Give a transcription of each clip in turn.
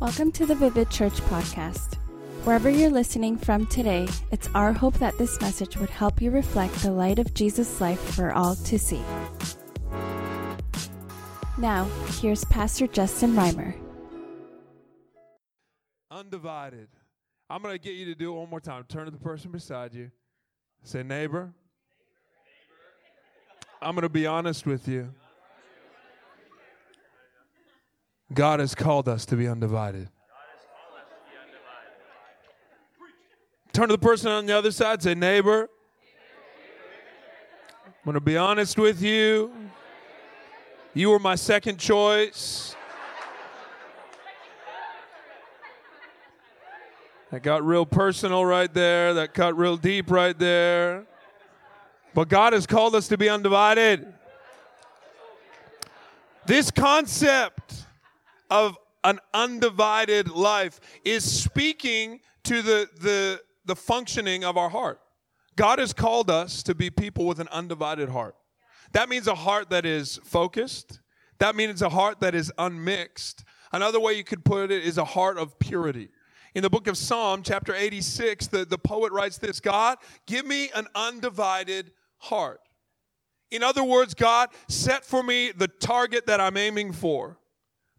Welcome to the Vivid Church podcast. Wherever you're listening from today, it's our hope that this message would help you reflect the light of Jesus' life for all to see. Now, here's Pastor Justin Reimer. Undivided. I'm going to get you to do it one more time. Turn to the person beside you. Say, neighbor. I'm going to be honest with you. God has called us to be undivided. Turn to the person on the other side, say, neighbor. I'm going to be honest with you. You were my second choice. That got real personal right there. That cut real deep right there. But God has called us to be undivided. This concept of an undivided life is speaking to the, the, the functioning of our heart. God has called us to be people with an undivided heart. That means a heart that is focused. That means a heart that is unmixed. Another way you could put it is a heart of purity. In the book of Psalm, chapter 86, the, the poet writes this God, give me an undivided heart. In other words, God, set for me the target that I'm aiming for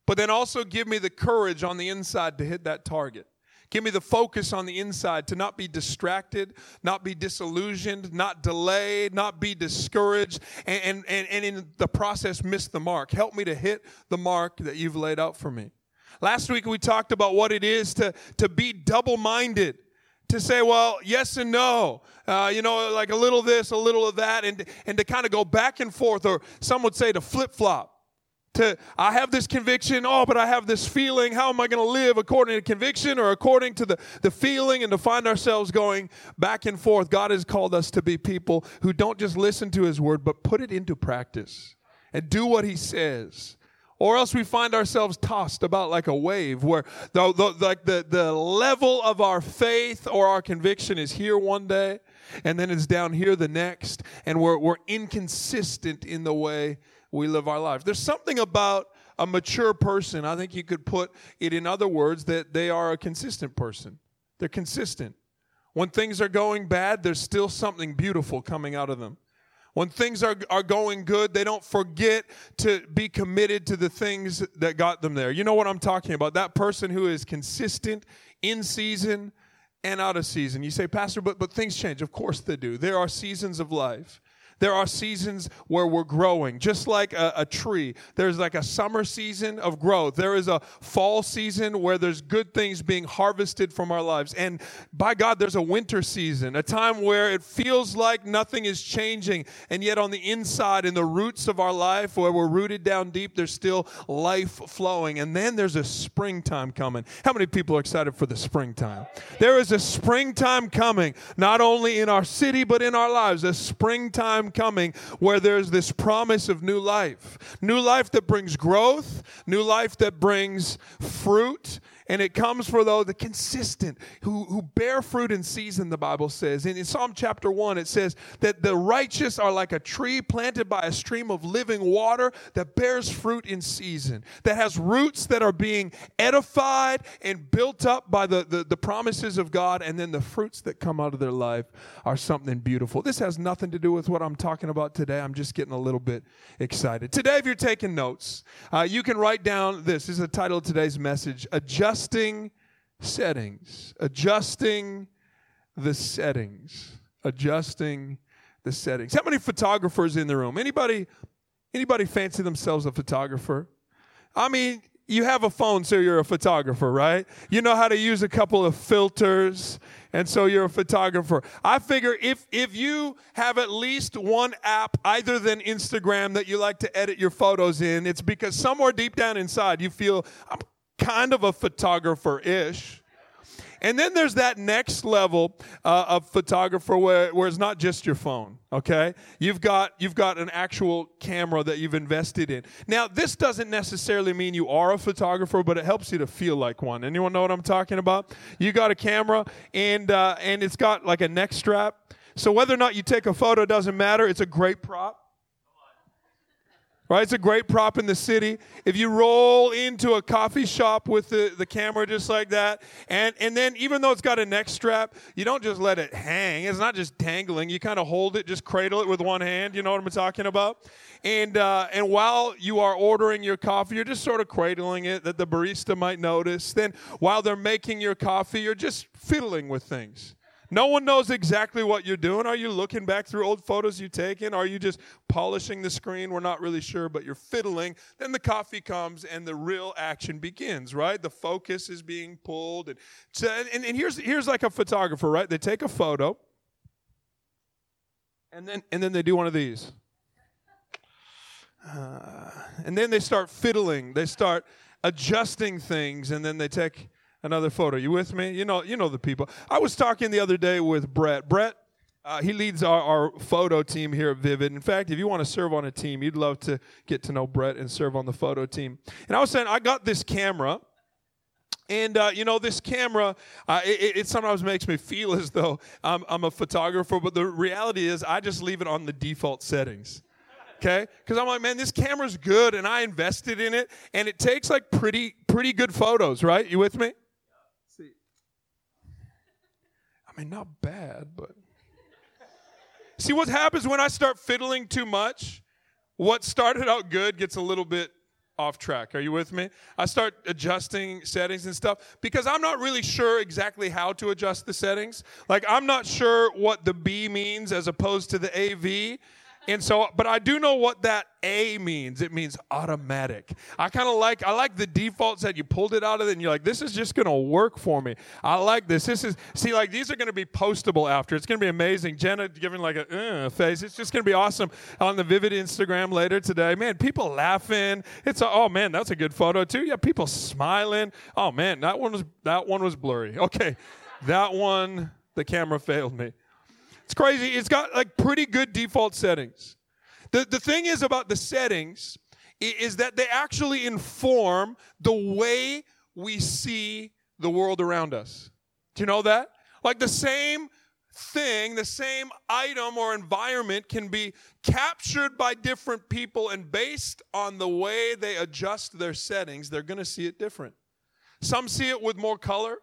but then also give me the courage on the inside to hit that target. Give me the focus on the inside to not be distracted, not be disillusioned, not delayed, not be discouraged, and, and, and in the process miss the mark. Help me to hit the mark that you've laid out for me. Last week we talked about what it is to, to be double minded to say, well, yes and no, uh, you know, like a little this, a little of that, and, and to kind of go back and forth, or some would say to flip flop to i have this conviction oh but i have this feeling. How am i going to live according to conviction or according to the, the feeling and to find ourselves going back and forth? God has called us to be people who don't just listen to his word but put it into practice and do what he says. Or else we find ourselves tossed about like a wave where the, the, like the, the level of our faith or our conviction is here one day and then it's down here the next and we're, we're inconsistent in the way we live our lives. There's something about a mature person, I think you could put it in other words, that they are a consistent person. They're consistent. When things are going bad, there's still something beautiful coming out of them. When things are, are going good, they don't forget to be committed to the things that got them there. You know what I'm talking about? That person who is consistent in season and out of season. You say, Pastor, but, but things change. Of course they do. There are seasons of life. There are seasons where we're growing, just like a, a, tree. There's like a summer season of growth. There is a fall season where there's good things being harvested from our lives. And by God, there's a winter season, a time where it feels like nothing is changing. And yet, on the inside, in the roots of our life, where we're rooted down deep, there's still life flowing. And then there's a springtime coming. How many people are excited for the springtime? There is a springtime coming, not only in our city, but in our lives. A springtime coming where there's this promise of new life. New life that brings growth, new life that brings fruit, and it comes for those the consistent who, who bear fruit in season, the Bible says. And in Psalm chapter 1, it says that the righteous are like a tree planted by a stream of living water that bears fruit in season, that has roots that are being edified and built up by the, the, the promises of God, and then the fruits that come out of their life are something beautiful. This has nothing to do with what I'm talking about today. I'm just getting a little bit excited. Today, if you're taking notes, uh, you can write down this. This is the title of today's message Adjust adjusting settings, adjusting the settings, adjusting the settings. How many photographers in the room? Anybody anybody fancy themselves a photographer? I mean, you have a phone, so you're a photographer, right? You know how to use a couple of filters, and so you're a photographer. I figure if if you have at least one app either than Instagram that you like to edit your photos in, it's because somewhere deep down inside you feel I'm kind of a photographer ish. And then there's that next level uh, of photographer where, where it's not just your phone, okay? You've got, you've got an actual camera that you've invested in. Now, this doesn't necessarily mean you are a photographer, but it helps you to feel like one. Anyone know what I'm talking about? You got a camera and, uh, and it's got like a neck strap. So whether or not you take a photo doesn't matter. It's a great prop. Right? It's a great prop in the city. If you roll into a coffee shop with the, the camera just like that, and, and then even though it's got a neck strap, you don't just let it hang. It's not just dangling. You kind of hold it, just cradle it with one hand. You know what I'm talking about? And, uh, and while you are ordering your coffee, you're just sort of cradling it that the barista might notice. Then while they're making your coffee, you're just fiddling with things. No one knows exactly what you're doing. Are you looking back through old photos you've taken? Are you just polishing the screen? We're not really sure, but you're fiddling. Then the coffee comes and the real action begins, right? The focus is being pulled. And, so, and, and here's, here's like a photographer, right? They take a photo and then, and then they do one of these. Uh, and then they start fiddling. They start adjusting things, and then they take another photo. You with me? You know, you know the people. I was talking the other day with Brett. Brett, uh, he leads our, our photo team here at Vivid. In fact, if you want to serve on a team, you'd love to get to know Brett and serve on the photo team. And I was saying, I got this camera. And uh, you know, this camera, uh, it, it, sometimes makes me feel as though I'm, I'm a photographer, but the reality is, I just leave it on the default settings okay because i'm like man this camera's good and i invested in it and it takes like pretty pretty good photos right you with me I mean, not bad, but. See, what happens when I start fiddling too much? What started out good gets a little bit off track. Are you with me? I start adjusting settings and stuff because I'm not really sure exactly how to adjust the settings. Like, I'm not sure what the B means as opposed to the AV. And so, but I do know what that A means. It means automatic. I kind of like, I like the defaults that you pulled it out of it and you're like, this is just to work for me. I like this. This is, see, like these are to be postable after. It's to be amazing. Jenna giving like a uh, face. It's just to be awesome on the Vivid Instagram later today. Man, people laughing. It's, a, oh man, that's a good photo too. Yeah, people smiling. Oh man, that one was, that one was blurry. Okay. That one, the camera failed me. It's crazy. It's got like pretty good default settings. The, the thing is about the settings is that they actually inform the way we see the world around us. Do you know that? Like the same thing, the same item or environment can be captured by different people, and based on the way they adjust their settings, they're going to see it different. Some see it with more color,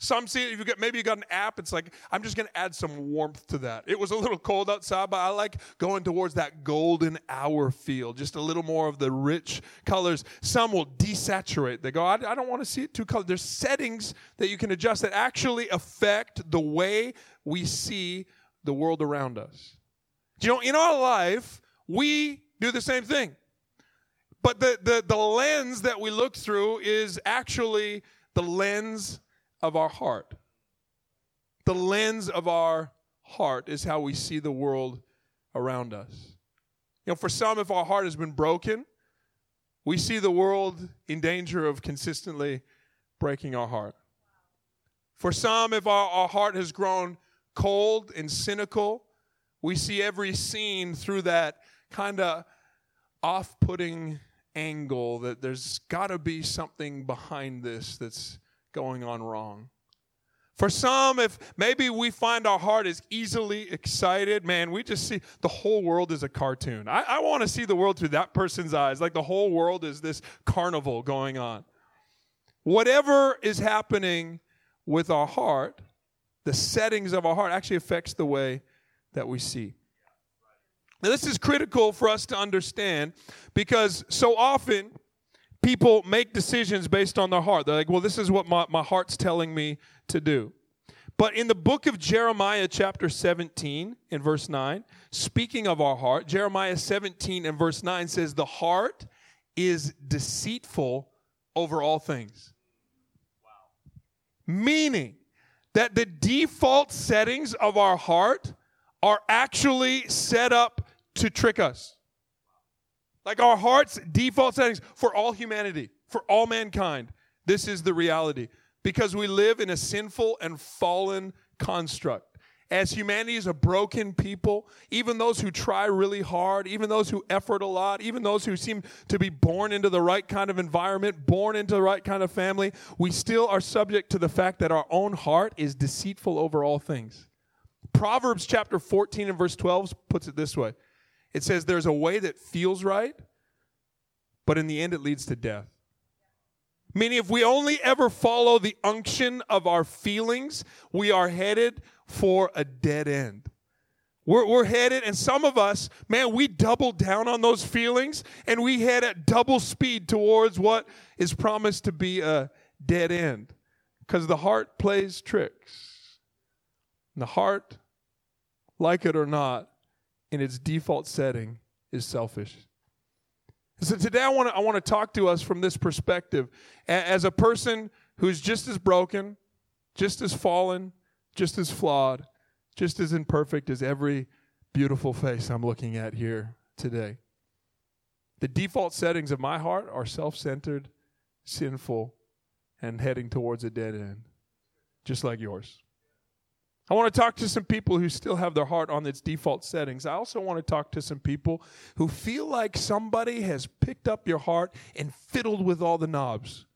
some see it, you get maybe you got an app, it's like, I'm just gonna add some warmth to that. It was a little cold outside, but I like going towards that golden hour feel, just a little more of the rich colors. Some will desaturate. They go, I, I don't want to see it too colored. There's settings that you can adjust that actually affect the way we see the world around us. You know, in our life, we do the same thing. But the, the, the lens that we look through is actually the lens of our heart. The lens of our heart is how we see the world around us. You know, for some, if our heart has been broken, we see the world in danger of consistently breaking our heart. For some, if our, our heart has grown cold and cynical, we see every scene through that kind of off putting angle that there's got to be something behind this that's going on wrong. For some, if maybe we find our heart is easily excited, man, we just see the whole world is a cartoon. I, I want to see the world through that person's eyes, like the whole world is this carnival going on. Whatever is happening with our heart, the settings of our heart actually affects the way that we see. Now, this is critical for us to understand because so often people make decisions based on their heart. They're like, well, this is what my, my heart's telling me to do. But in the book of Jeremiah, chapter 17, in verse 9, speaking of our heart, Jeremiah 17 and verse 9 says, The heart is deceitful over all things. Wow. Meaning that the default settings of our heart are actually set up to trick us. Like our heart's default settings for all humanity, for all mankind. This is the reality. Because we live in a sinful and fallen construct. As humanity is a broken people, even those who try really hard, even those who effort a lot, even those who seem to be born into the right kind of environment, born into the right kind of family, we still are subject to the fact that our own heart is deceitful over all things. Proverbs chapter 14 and verse 12 puts it this way it says, There's a way that feels right, but in the end, it leads to death. Meaning, if we only ever follow the unction of our feelings, we are headed for a dead end. We're, we're headed, and some of us, man, we double down on those feelings and we head at double speed towards what is promised to be a dead end. Because the heart plays tricks. And the heart, like it or not, in its default setting, is selfish. So today I want to I want to talk to us from this perspective as a person who's just as broken, just as fallen, just as flawed, just as imperfect as every beautiful face I'm looking at here today. The default settings of my heart are self-centered, sinful, and heading towards a dead end, just like yours. I want to talk to some people who still have their heart on its default settings. I also want to talk to some people who feel like somebody has picked up your heart and fiddled with all the knobs.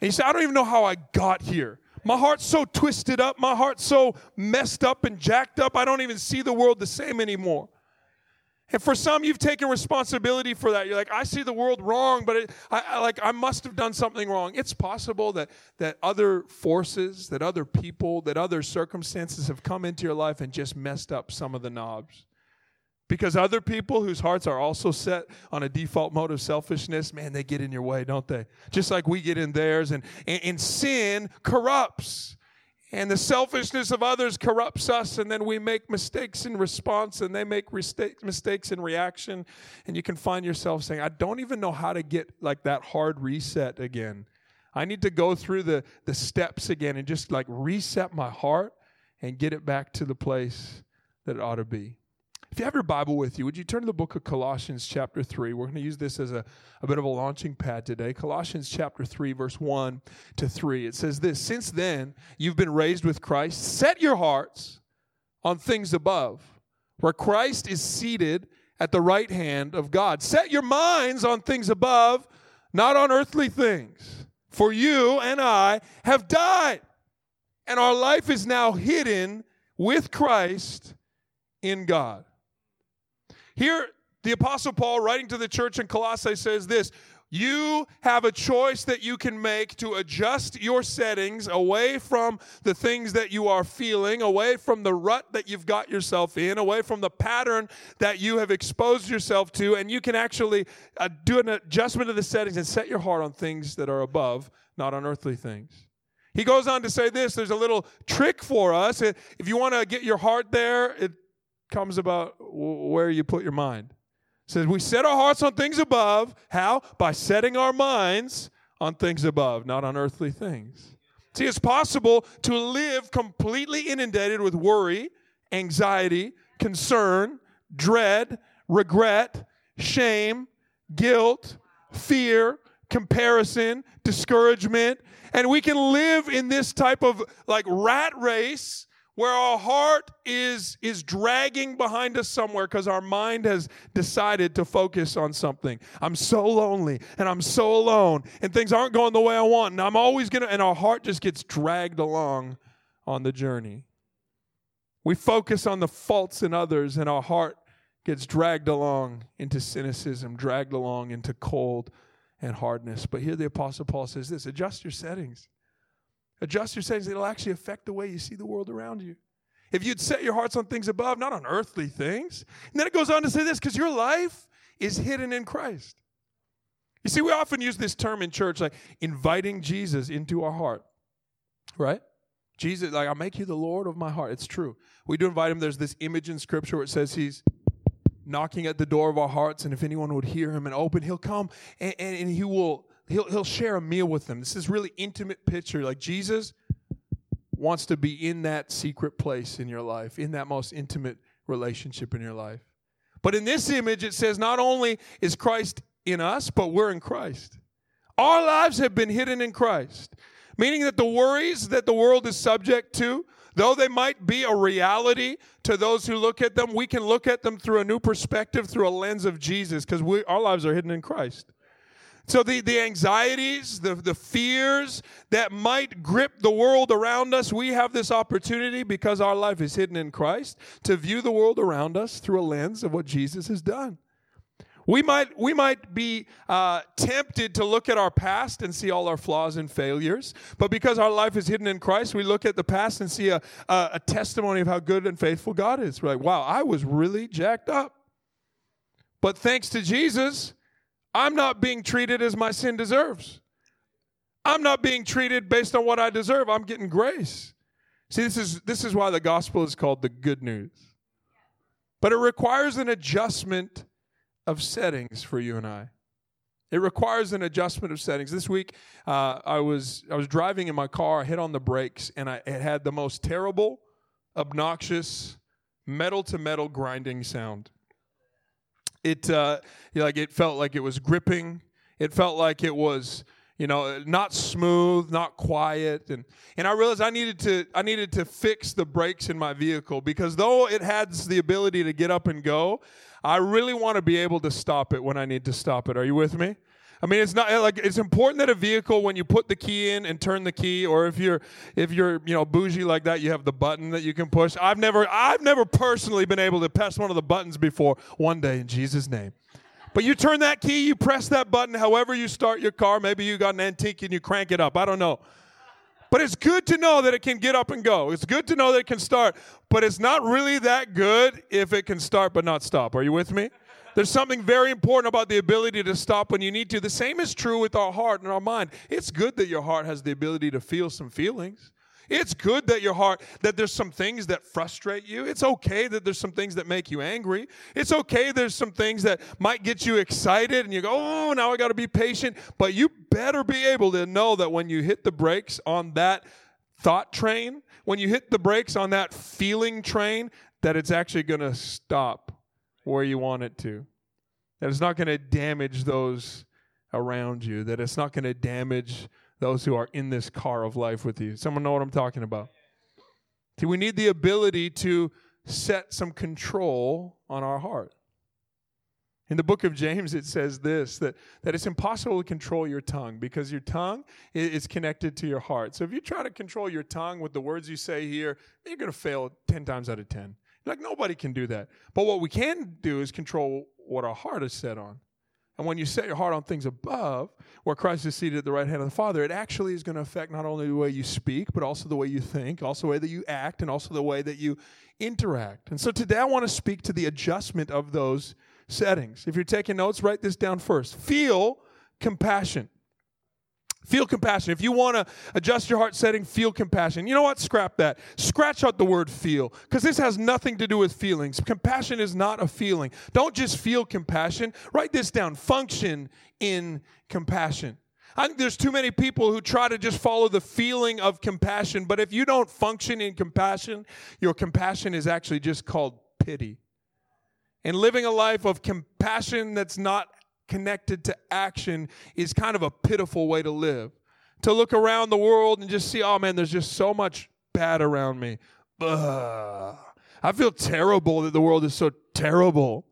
And you say, I don't even know how I got here. My heart's so twisted up, my heart's so messed up and jacked up, I don't even see the world the same anymore. And for some, you've taken responsibility for that. You're like, I see the world wrong, but it, I, I, like I must have done something wrong. It's possible that that other forces, that other people, that other circumstances have come into your life and just messed up some of the knobs. Because other people whose hearts are also set on a default mode of selfishness, man, they get in your way, don't they? Just like we get in theirs. And, and, and sin corrupts and the selfishness of others corrupts us and then we make mistakes in response and they make mistakes in reaction. And you can find yourself saying i don't even know how to get like that hard reset again. I need to go through the the steps again and just like reset my heart and get it back to the place that it ought to be if you have your Bible with you, would you turn to the book of Colossians, chapter 3? We're going to use this as a, a bit of a launching pad today. Colossians, chapter 3, verse 1 to 3. It says this Since then, you've been raised with Christ. Set your hearts on things above, where Christ is seated at the right hand of God. Set your minds on things above, not on earthly things. For you and I have died, and our life is now hidden with Christ in God. Here, the Apostle Paul, writing to the church in Colossae, says this you have a choice that you can make to adjust your settings away from the things that you are feeling, away from the rut that you've got yourself in, away from the pattern that you have exposed yourself to, and you can actually uh, do an adjustment of the settings and set your heart on things that are above, not on earthly things. He goes on to say this there's a little trick for us. If you want to get your heart there, it comes about where you put your mind. It says we set our hearts on things above. How? By setting our minds on things above, not on earthly things. See, it's possible to live completely inundated with worry, anxiety, concern, dread, regret, shame, guilt, fear, comparison, discouragement, and we can live in this type of like rat race where our heart is is dragging behind us somewhere because our mind has decided to focus on something. I'm so lonely and i'm so alone and things aren't going the way i want and i'm always gonna and our heart just gets dragged along on the journey. We focus on the faults in others and our heart gets dragged along into cynicism dragged along into cold and hardness. But here the apostle paul says this adjust your settings Adjust your settings, it'll actually affect the way you see the world around you. If you'd set your hearts on things above, not on earthly things. And then it goes on to say this because your life is hidden in Christ. You see, we often use this term in church like inviting Jesus into our heart, right? Jesus, like, I'll make you the Lord of my heart. It's true. We do invite him. There's this image in scripture where it says he's knocking at the door of our hearts, and if anyone would hear him and open, he'll come and, and, and he will he'll, he'll share a meal with them. This is really intimate picture. Like Jesus wants to be in that secret place in your life, in that most intimate relationship in your life. But in this image, it says not only is Christ in us, but we're in Christ. Our lives have been hidden in Christ, meaning that the worries that the world is subject to, though they might be a reality to those who look at them, we can look at them through a new perspective, through a lens of Jesus, because our lives are hidden in Christ. So the, the anxieties, the, the fears that might grip the world around us, we have this opportunity because our life is hidden in Christ to view the world around us through a lens of what Jesus has done. We might, we might be uh, tempted to look at our past and see all our flaws and failures, but because our life is hidden in Christ, we look at the past and see a, a, a testimony of how good and faithful God is. We're like, wow, I was really jacked up. But thanks to Jesus, I'm not being treated as my sin deserves. I'm not being treated based on what I deserve. I'm getting grace. See, this is, this is why the gospel is called the good news. But it requires an adjustment of settings for you and I. It requires an adjustment of settings. This week, uh, I was I was driving in my car, I hit on the brakes, and I it had the most terrible, obnoxious, metal to metal grinding sound. It uh, like it felt like it was gripping. It felt like it was you know not smooth not quiet and and i realized i needed to i needed to fix the brakes in my vehicle because though it has the ability to get up and go I really want to be able to stop it when I need to stop it. Are you with me? I mean, it's not like it's important that a vehicle, when you put the key in and turn the key, or if you're if you're you know bougie like that, you have the button that you can push. I've never I've never personally been able to press one of the buttons before. One day in Jesus' name. But you turn that key, you press that button, however you start your car. Maybe you got an antique and you crank it up. I don't know. But it's good to know that it can get up and go. It's good to know that it can start, but it's not really that good if it can start but not stop. Are you with me? There's something very important about the ability to stop when you need to. The same is true with our heart and our mind. It's good that your heart has the ability to feel some feelings. It's good that your heart, that there's some things that frustrate you. It's okay that there's some things that make you angry. It's okay there's some things that might get you excited and you go, oh, now I got to be patient. But you better be able to know that when you hit the brakes on that thought train, when you hit the brakes on that feeling train, that it's actually going to stop where you want it to. That it's not going to damage those around you, that it's not going to damage those who are in this car of life with you. Someone know what I'm talking about? See, we need the ability to set some control on our heart. In the book of James, it says this that, that it's impossible to control your tongue because your tongue is connected to your heart. So if you try to control your tongue with the words you say here, you're going to fail 10 times out of 10. Like, nobody can do that. But what we can do is control what our heart is set on. And when you set your heart on things above, where Christ is seated at the right hand of the Father, it actually is going to affect not only the way you speak, but also the way you think, also the way that you act, and also the way that you interact. And so today I want to speak to the adjustment of those settings. If you're taking notes, write this down first. Feel compassion. Feel compassion. If you want to adjust your heart setting, feel compassion. You know what? Scrap that. Scratch out the word feel because this has nothing to do with feelings. Compassion is not a feeling. Don't just feel compassion. Write this down. Function in compassion. I think there's too many people who try to just follow the feeling of compassion, but if you don't function in compassion, your compassion is actually just called pity. And living a life of compassion that's not connected to action is kind of a pitiful way to live. To look around the world and just see, oh man, there's just so much bad around me. Ugh. I feel terrible that the world is so terrible.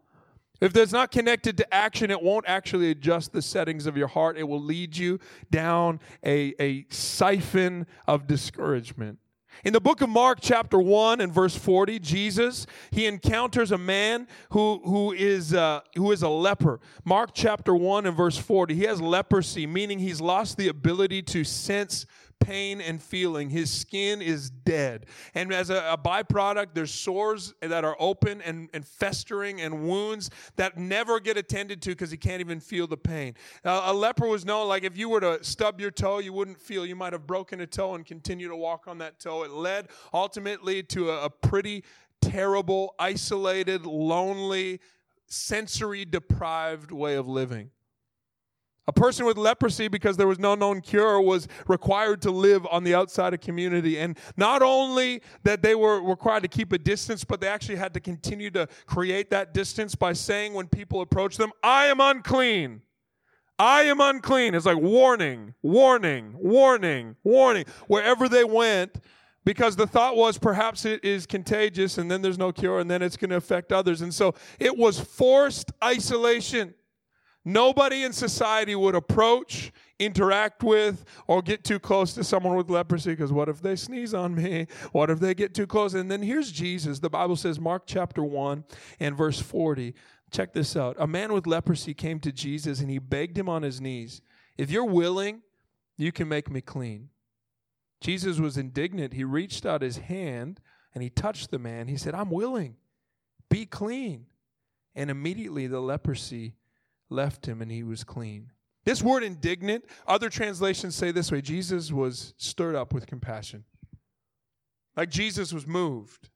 If it's not connected to action, it won't actually adjust the settings of your heart. It will lead you down a, a siphon of discouragement. In the book of Mark, chapter 1 and verse 40, Jesus, he encounters a man who, who, is, uh, who is a leper. Mark chapter 1 and verse 40, he has leprosy, meaning he's lost the ability to sense pain and feeling. His skin is dead. And as a, a, byproduct, there's sores that are open and, and festering and wounds that never get attended to because he can't even feel the pain. Uh, a leper was known like if you were to stub your toe, you wouldn't feel. You might have broken a toe and continue to walk on that toe. It led ultimately to a, a pretty terrible, isolated, lonely, sensory deprived way of living. A person with leprosy, because there was no known cure, was required to live on the outside of community. And not only that they were required to keep a distance, but they actually had to continue to create that distance by saying when people approached them, I am unclean. I am unclean. It's like warning, warning, warning, warning. Wherever they went, because the thought was perhaps it is contagious and then there's no cure and then it's going to affect others. And so it was forced isolation. Nobody in society would approach, interact with, or get too close to someone with leprosy because what if they sneeze on me? What if they get too close? And then here's Jesus. The Bible says, Mark chapter 1 and verse 40. Check this out. A man with leprosy came to Jesus and he begged him on his knees, If you're willing, you can make me clean. Jesus was indignant. He reached out his hand and he touched the man. He said, I'm willing. Be clean. And immediately the leprosy left him and he was clean. This word indignant, other translations say this way Jesus was stirred up with compassion. Like Jesus was moved.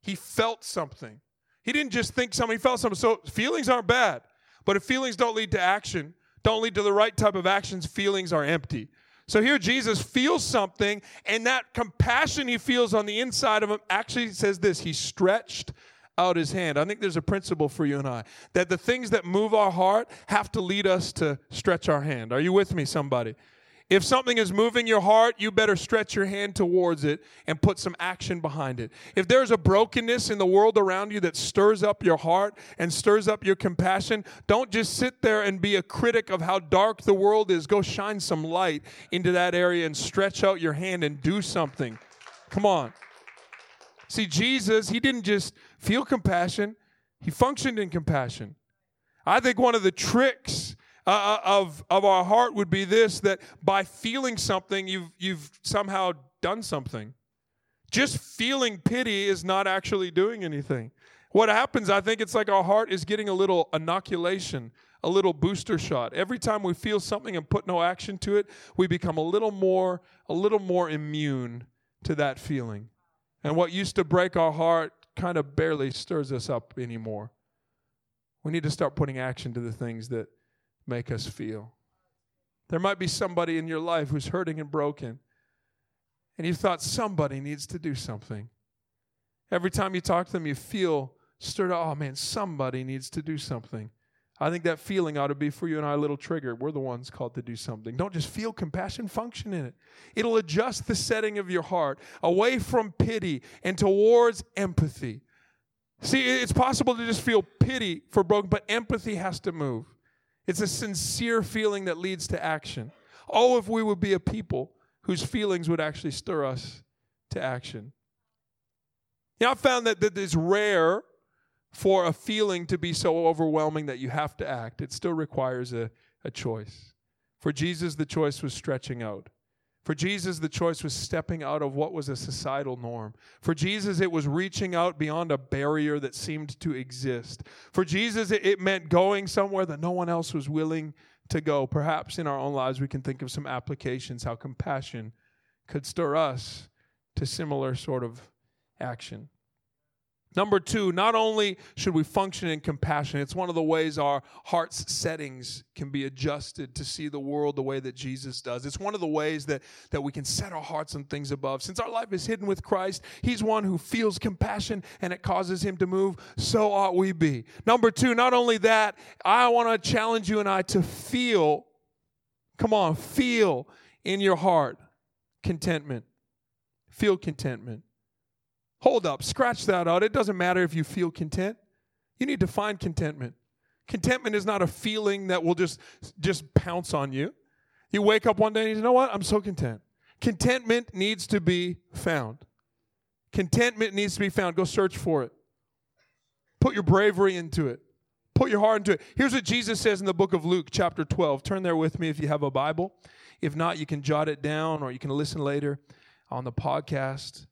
He felt something. He didn't just think something, he felt something. So feelings aren't bad. But if feelings don't lead to action, don't lead to the right type of actions, feelings are empty. So here Jesus feels something, and that compassion he feels on the inside of him actually says this He stretched out his hand. I think there's a principle for you and I that the things that move our heart have to lead us to stretch our hand. Are you with me, somebody? If something is moving your heart, you better stretch your hand towards it and put some action behind it. If there's a brokenness in the world around you that stirs up your heart and stirs up your compassion, don't just sit there and be a critic of how dark the world is. Go shine some light into that area and stretch out your hand and do something. Come on. See, Jesus, he didn't just feel compassion, he functioned in compassion. I think one of the tricks uh, uh, of, of our heart would be this that by feeling something, you've, you've somehow done something. Just feeling pity is not actually doing anything. What happens, I think it's like our heart is getting a little inoculation, a little booster shot. Every time we feel something and put no action to it, we become a little more, a little more immune to that feeling. And what used to break our heart kind of barely stirs us up anymore. We need to start putting action to the things that make us feel. There might be somebody in your life who's hurting and broken, and you thought somebody needs to do something. Every time you talk to them, you feel stirred up. Oh man, somebody needs to do something. I think that feeling ought to be for you and I a little trigger. We're the ones called to do something. Don't just feel compassion, function in it. It'll adjust the setting of your heart away from pity and towards empathy. See, it's possible to just feel pity for broken, but empathy has to move. It's a sincere feeling that leads to action. Oh, if we would be a people whose feelings would actually stir us to action. You know, I found that, that it's rare for a feeling to be so overwhelming that you have to act. It still requires a, a choice. For Jesus, the choice was stretching out. For Jesus, the choice was stepping out of what was a societal norm. For Jesus, it was reaching out beyond a barrier that seemed to exist. For Jesus, it meant going somewhere that no one else was willing to go. Perhaps in our own lives, we can think of some applications how compassion could stir us to similar sort of action. Number two, not only should we function in compassion, it's one of the ways our heart's settings can be adjusted to see the world the way that Jesus does. It's one of the ways that, that we can set our hearts on things above. Since our life is hidden with Christ, He's one who feels compassion and it causes Him to move. So ought we be. Number two, not only that, I want to challenge you and I to feel, come on, feel in your heart contentment. Feel contentment. Hold up, scratch that out. It doesn't matter if you feel content. You need to find contentment. Contentment is not a feeling that will just just pounce on you. You wake up one day and you know what? I'm so content. Contentment needs to be found. Contentment needs to be found. Go search for it. Put your bravery into it. Put your heart into it. Here's what Jesus says in the book of Luke, chapter 12. Turn there with me if you have a Bible. If not, you can jot it down or you can listen later on the podcast.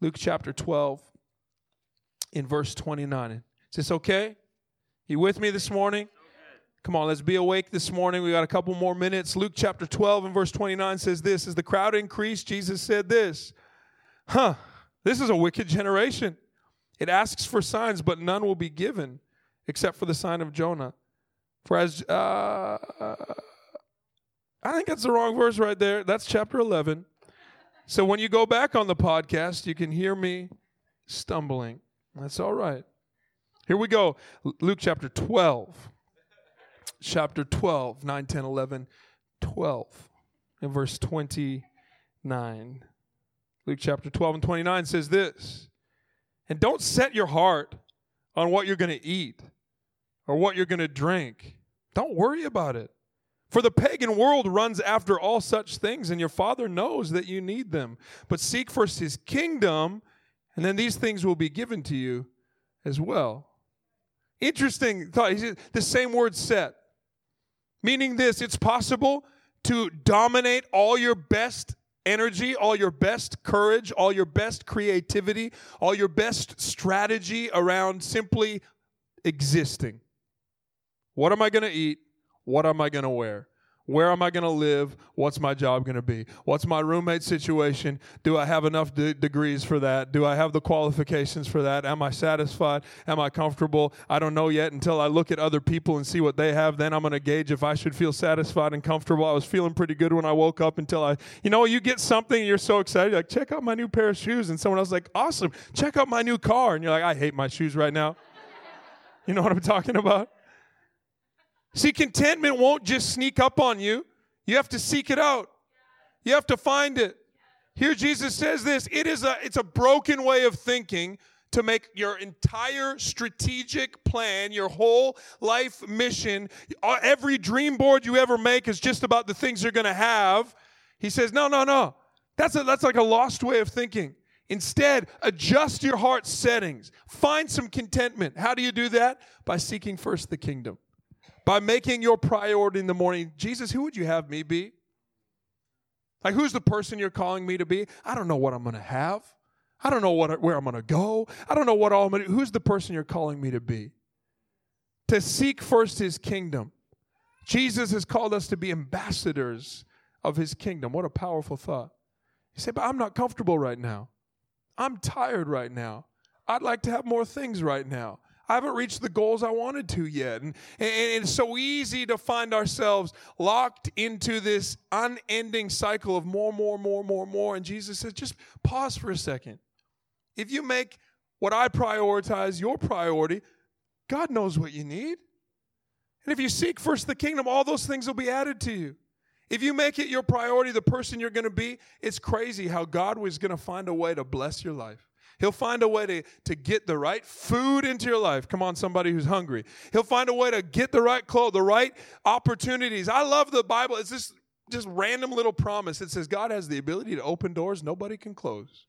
Luke chapter 12, in verse 29. Is this okay? You with me this morning? Come on, let's be awake this morning. We got a couple more minutes. Luke chapter 12 and verse 29 says this As the crowd increased, Jesus said this Huh, this is a wicked generation. It asks for signs, but none will be given except for the sign of Jonah. For as, uh, I think that's the wrong verse right there. That's chapter 11. So when you go back on the podcast, you can hear me stumbling. That's all right. Here we go. Luke chapter 12. Chapter 12, 9, 10, 11, 12. And verse 29. Luke chapter 12 and 29 says this And don't set your heart on what you're going to eat or what you're going to drink. Don't worry about it. For the pagan world runs after all such things, and your Father knows that you need them. But seek first His kingdom, and then these things will be given to you as well. Interesting thought. He said the same word set. Meaning this, it's possible to dominate all your best energy, all your best courage, all your best creativity, all your best strategy around simply existing. What am I going to eat? What am I going to wear? Where am I going to live? What's my job going to be? What's my roommate situation? Do I have enough de- degrees for that? Do I have the qualifications for that? Am I satisfied? Am I comfortable? I don't know yet until I look at other people and see what they have. Then I'm going to gauge if I should feel satisfied and comfortable. I was feeling pretty good when I woke up until I, you know, you get something and you're so excited. You're like, check out my new pair of shoes. And someone else like, awesome. Check out my new car. And you're like, I hate my shoes right now. You know what I'm talking about? See, contentment won't just sneak up on you. You have to seek it out. You have to find it. Here Jesus says this, it is a it's a broken way of thinking to make your entire strategic plan, your whole life mission, uh, every dream board you ever make is just about the things you're going to have. He says, "No, no, no. That's a, that's like a lost way of thinking. Instead, adjust your heart settings. Find some contentment. How do you do that? By seeking first the kingdom by making your priority in the morning, Jesus, who would you have me be? Like, who's the person you're calling me to be? I don't know what I'm going to have. I don't know what, where I'm going to go. I don't know what all I'm going to Who's the person you're calling me to be? To seek first his kingdom. Jesus has called us to be ambassadors of his kingdom. What a powerful thought. You say, but I'm not comfortable right now. I'm tired right now. I'd like to have more things right now. I haven't reached the goals I wanted to yet. And, and, it's so easy to find ourselves locked into this unending cycle of more, more, more, more, more. And Jesus says, just pause for a second. If you make what I prioritize your priority, God knows what you need. And if you seek first the kingdom, all those things will be added to you. If you make it your priority, the person you're going to be, it's crazy how God was going to find a way to bless your life. He'll find a way to, to get the right food into your life. Come on, somebody who's hungry. He'll find a way to get the right clothes, the right opportunities. I love the Bible. It's this just random little promise. It says God has the ability to open doors nobody can close,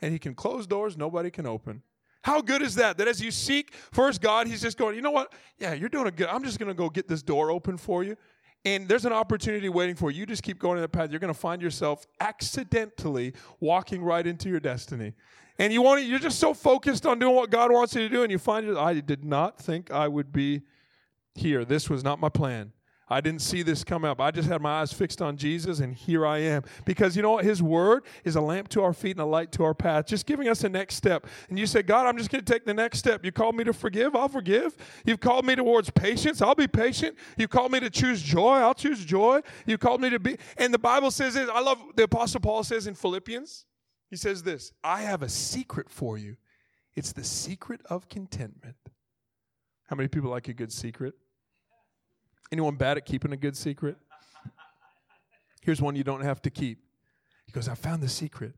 and He can close doors nobody can open. How good is that? That as you seek first God, He's just going, you know what? Yeah, you're doing a good. I'm just to go get this door open for you. And there's an opportunity waiting for you. You just keep going in the path. You're going to find yourself accidentally walking right into your destiny and you want to, you're just so focused on doing what God wants you to do, and you find it. I did not think I would be here. This was not my plan. I didn't see this come up. I just had my eyes fixed on Jesus, and here I am. Because you know what? His word is a lamp to our feet and a light to our path, just giving us a next step. And you say, God, I'm just going to take the next step. You called me to forgive, I'll forgive. You've called me towards patience, I'll be patient. You called me to choose joy, I'll choose joy. You called me to be. And the Bible says this. I love the Apostle Paul says in Philippians, he says this I have a secret for you. It's the secret of contentment. How many people like a good secret? Anyone bad at keeping a good secret? Here's one you don't have to keep. He goes, I found the secret.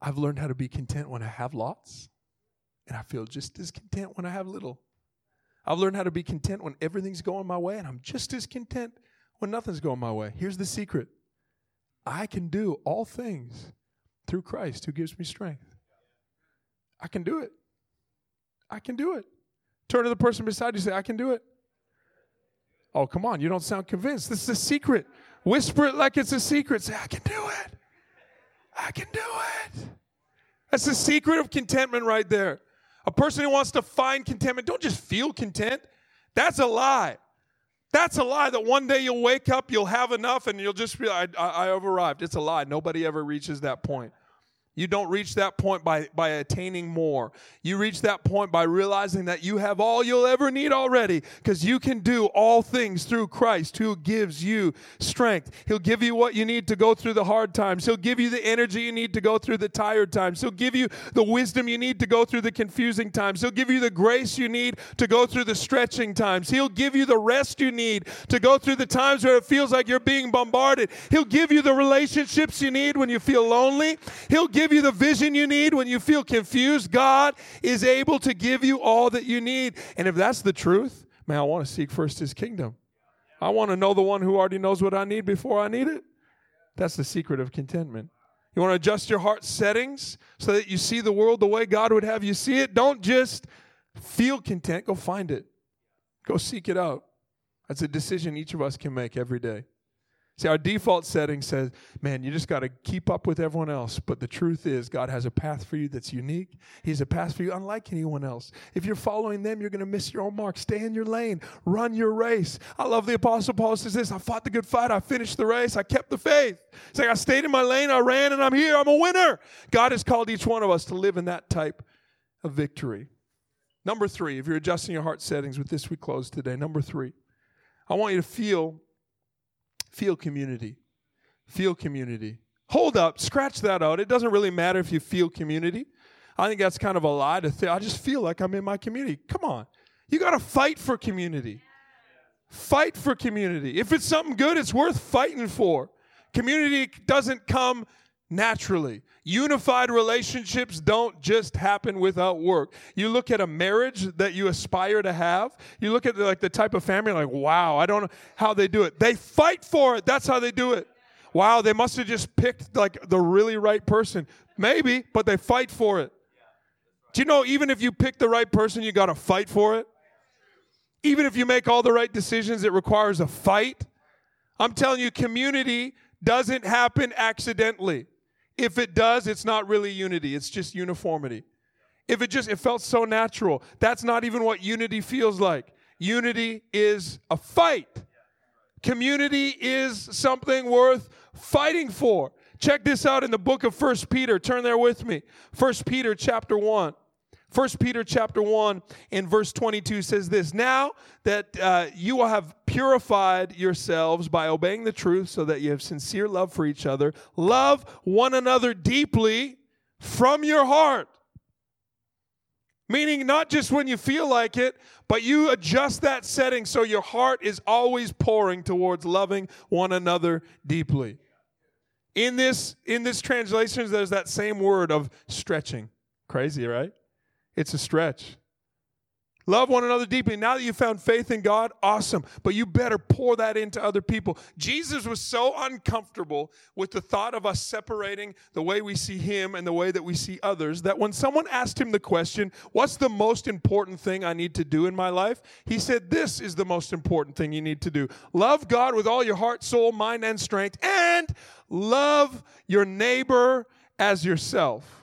I've learned how to be content when I have lots, and I feel just as content when I have little. I've learned how to be content when everything's going my way, and I'm just as content when nothing's going my way. Here's the secret I can do all things through Christ who gives me strength. I can do it. I can do it. Turn to the person beside you say, I can do it. Oh, come on. You don't sound convinced. This is a secret. Whisper it like it's a secret. Say, I can do it. I can do it. That's the secret of contentment right there. A person who wants to find contentment, don't just feel content. That's a lie. That's a lie that one day you'll wake up, you'll have enough, and you'll just be, I, I, I've arrived. It's a lie. Nobody ever reaches that point. You don't reach that point by, by attaining more. You reach that point by realizing that you have all you'll ever need already because you can do all things through Christ who gives you strength. He'll give you what you need to go through the hard times. He'll give you the energy you need to go through the tired times. He'll give you the wisdom you need to go through the confusing times. He'll give you the grace you need to go through the stretching times. He'll give you the rest you need to go through the times where it feels like you're being bombarded. He'll give you the relationships you need when you feel lonely. He'll give give you the vision you need when you feel confused. God is able to give you all that you need. And if that's the truth, man, I want to seek first his kingdom. I want to know the one who already knows what I need before I need it. That's the secret of contentment. You want to adjust your heart settings so that you see the world the way God would have you see it. Don't just feel content, go find it. Go seek it out. That's a decision each of us can make every day. See, our default setting says, man, you just got to keep up with everyone else. But the truth is, God has a path for you that's unique. He's a path for you unlike anyone else. If you're following them, you're going to miss your own mark. Stay in your lane, run your race. I love the Apostle Paul says this I fought the good fight, I finished the race, I kept the faith. It's like I stayed in my lane, I ran, and I'm here, I'm a winner. God has called each one of us to live in that type of victory. Number three, if you're adjusting your heart settings with this, we close today. Number three, I want you to feel Feel community. Feel community. Hold up, scratch that out. It doesn't really matter if you feel community. I think that's kind of a lie to think. I just feel like I'm in my community. Come on. You got to fight for community. Fight for community. If it's something good, it's worth fighting for. Community doesn't come naturally. Unified relationships don't just happen without work. You look at a marriage that you aspire to have, you look at the, like the type of family like, "Wow, I don't know how they do it." They fight for it. That's how they do it. Wow, they must have just picked like the really right person. Maybe, but they fight for it. Do you know even if you pick the right person, you got to fight for it? Even if you make all the right decisions, it requires a fight. I'm telling you, community doesn't happen accidentally. If it does, it's not really unity, it's just uniformity. If it just it felt so natural, that's not even what unity feels like. Unity is a fight. Community is something worth fighting for. Check this out in the book of First Peter. Turn there with me. First Peter chapter 1. First Peter chapter 1 in verse 22 says this Now that uh, you will have purified yourselves by obeying the truth, so that you have sincere love for each other, love one another deeply from your heart. Meaning, not just when you feel like it, but you adjust that setting so your heart is always pouring towards loving one another deeply. In this, in this translation, there's that same word of stretching. Crazy, right? It's a stretch. Love one another deeply. Now that you found faith in God, awesome. But you better pour that into other people. Jesus was so uncomfortable with the thought of us separating the way we see Him and the way that we see others that when someone asked Him the question, What's the most important thing I need to do in my life? He said, This is the most important thing you need to do. Love God with all your heart, soul, mind, and strength, and love your neighbor as yourself.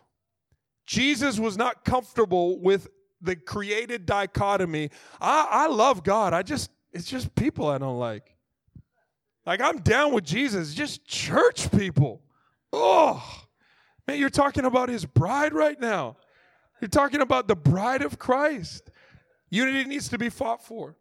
Jesus was not comfortable with the created dichotomy. I, I love God. I just, it's just people I don't like. Like, I'm down with Jesus, just church people. Oh, man, you're talking about his bride right now. You're talking about the bride of Christ. Unity needs to be fought for.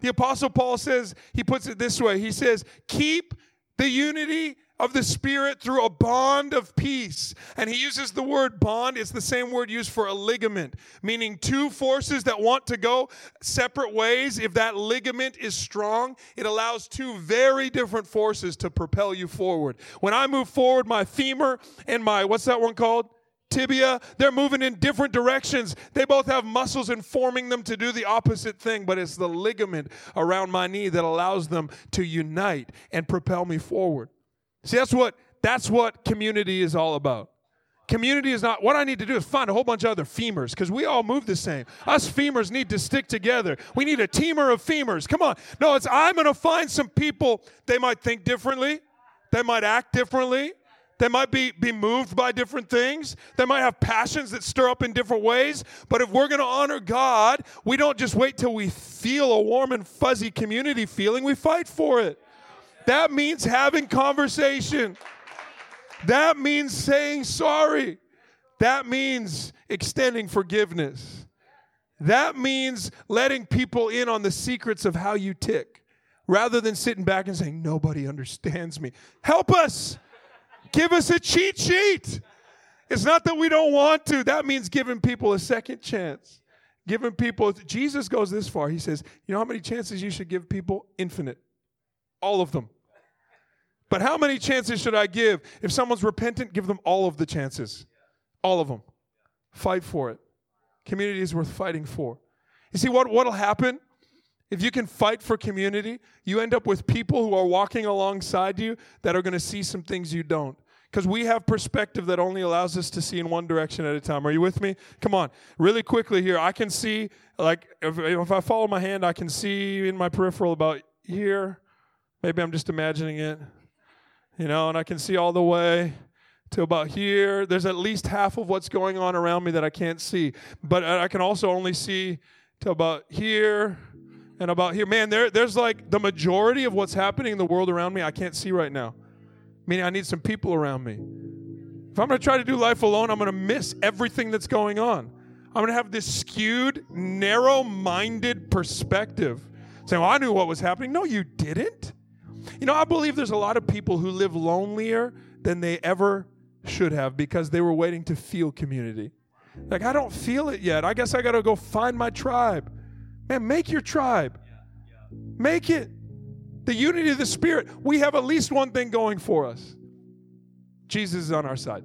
The Apostle Paul says, he puts it this way he says, keep the unity of the Spirit through a bond of peace. And he uses the word bond, it's the same word used for a ligament, meaning two forces that want to go separate ways. If that ligament is strong, it allows two very different forces to propel you forward. When I move forward, my femur and my, what's that one called? tibia, they're moving in different directions. They both have muscles informing them to do the opposite thing, but it's the ligament around my knee that allows them to unite and propel me forward. See, that's what that's what community is all about. Community is not what I need to do is find a whole bunch of other femurs because we all move the same. Us femurs need to stick together. We need a teamer of femurs. Come on. No, it's I'm going to find some people. They might think differently. They might act differently. They might be, be moved by different things. They might have passions that stir up in different ways. But if we're going to honor God, we don't just wait till we feel a warm and fuzzy community feeling. We fight for it. That means having conversation. That means saying sorry. That means extending forgiveness. That means letting people in on the secrets of how you tick rather than sitting back and saying, Nobody understands me. Help us. Give us a cheat sheet. It's not that we don't want to, that means giving people a second chance. Giving people, Jesus goes this far. He says, You know how many chances you should give people? Infinite. All of them. But how many chances should I give? If someone's repentant, give them all of the chances. All of them. Fight for it. Community is worth fighting for. You see what what'll happen? If you can fight for community, you end up with people who are walking alongside you that are going to see some things you don't. because we have perspective that only allows us to see in one direction at a time. Are you with me? Come on, really quickly here. I can see, like, if, if I follow my hand, I can see in my peripheral about here. Maybe I'm just imagining it, you know, and I can see all the way to about here. There's at least half of what's going on around me that I can't see, but I can also only see to about here and about here. Man, there, there's like the majority of what's happening in the world around me I can't see right now. Meaning I need some people around me. If I'm going to try to do life alone, I'm going to miss everything that's going on. I'm going to have this skewed, narrow minded perspective saying, Well, I knew what was happening. No, you didn't. You know, I believe there's a lot of people who live lonelier than they ever should have because they were waiting to feel community. Like, I don't feel it yet. I guess I got to go find my tribe. Man, make your tribe. Make it. The unity of the Spirit. We have at least one thing going for us Jesus is on our side.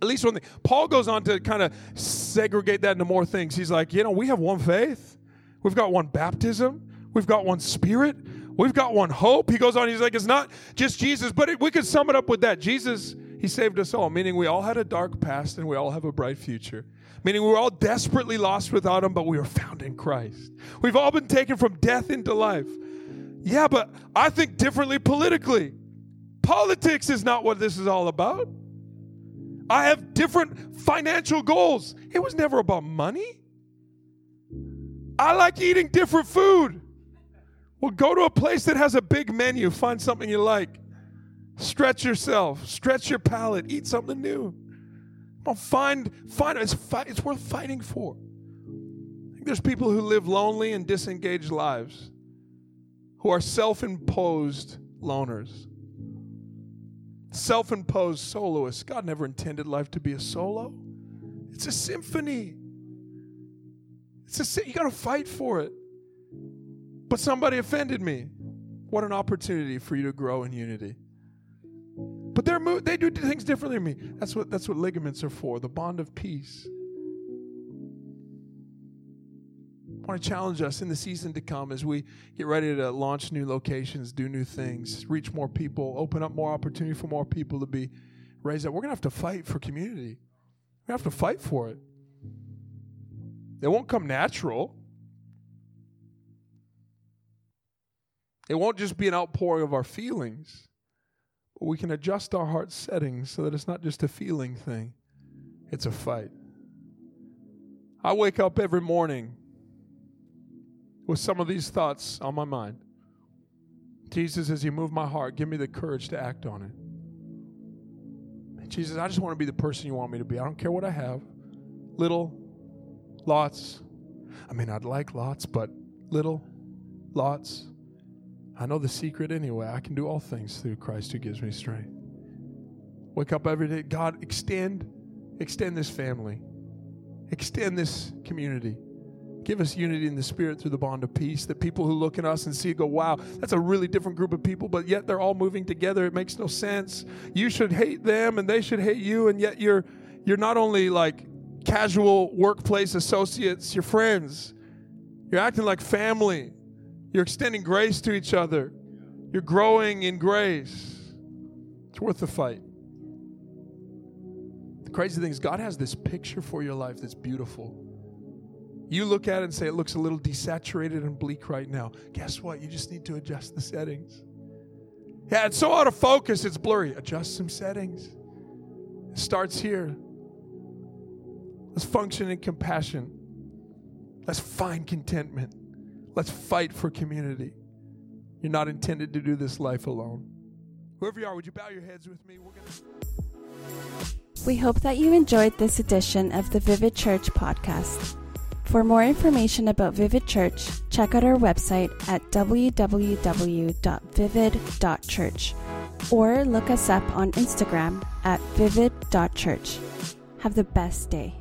At least one thing. Paul goes on to kind of segregate that into more things. He's like, you know, we have one faith, we've got one baptism, we've got one spirit, we've got one hope. He goes on, he's like, it's not just Jesus, but it, we could sum it up with that. Jesus, he saved us all, meaning we all had a dark past and we all have a bright future meaning we were all desperately lost without him, but we were found in Christ. We've all been taken from death into life. Yeah, but I think differently politically. Politics is not what this is all about. I have different financial goals. It was never about money. I like eating different food. Well, go to a place that has a big menu, find something you like. Stretch yourself, stretch your palate, eat something new. Well, find, find it's, fight, it's worth fighting for. There's people who live lonely and disengaged lives, who are self-imposed loners, self-imposed soloists. God never intended life to be a solo. It's a symphony. It's a you got to fight for it. But somebody offended me. What an opportunity for you to grow in unity. But they're mo- they do things differently than me. That's what that's what ligaments are for, the bond of peace. I want to challenge us in the season to come as we get ready to launch new locations, do new things, reach more people, open up more opportunity for more people to be raised up. We're going to have to fight for community. We have to fight for it. It won't come natural. It won't just be an outpouring of our feelings but we can adjust our heart settings so that it's not just a feeling thing, it's a fight. I wake up every morning with some of these thoughts on my mind. Jesus, as you move my heart, give me the courage to act on it. Jesus, I just want to be the person you want me to be. I don't care what I have. Little, lots. I mean, I'd like lots, but little, lots. I know the secret anyway. I can do all things through Christ who gives me strength. Wake up every day. God, extend, extend this family. Extend this community. Give us unity in the spirit through the bond of peace. That people who look at us and see go, wow, that's a really different group of people, but yet they're all moving together. It makes no sense. You should hate them and they should hate you, and yet you're you're not only like casual workplace associates, you're friends. You're acting like family. You're extending grace to each other. You're growing in grace. It's worth the fight. The crazy thing is, God has this picture for your life that's beautiful. You look at it and say it looks a little desaturated and bleak right now. Guess what? You just need to adjust the settings. Yeah, it's so out of focus, it's blurry. Adjust some settings. It starts here. Let's function in compassion. Let's find contentment. Let's fight for community. You're not intended to do this life alone. Whoever you are, would you bow your heads with me? We're gonna... We hope that you enjoyed this edition of the Vivid Church podcast. For more information about Vivid Church, check out our website at www.vivid.church or look us up on Instagram at vivid.church. Have the best day.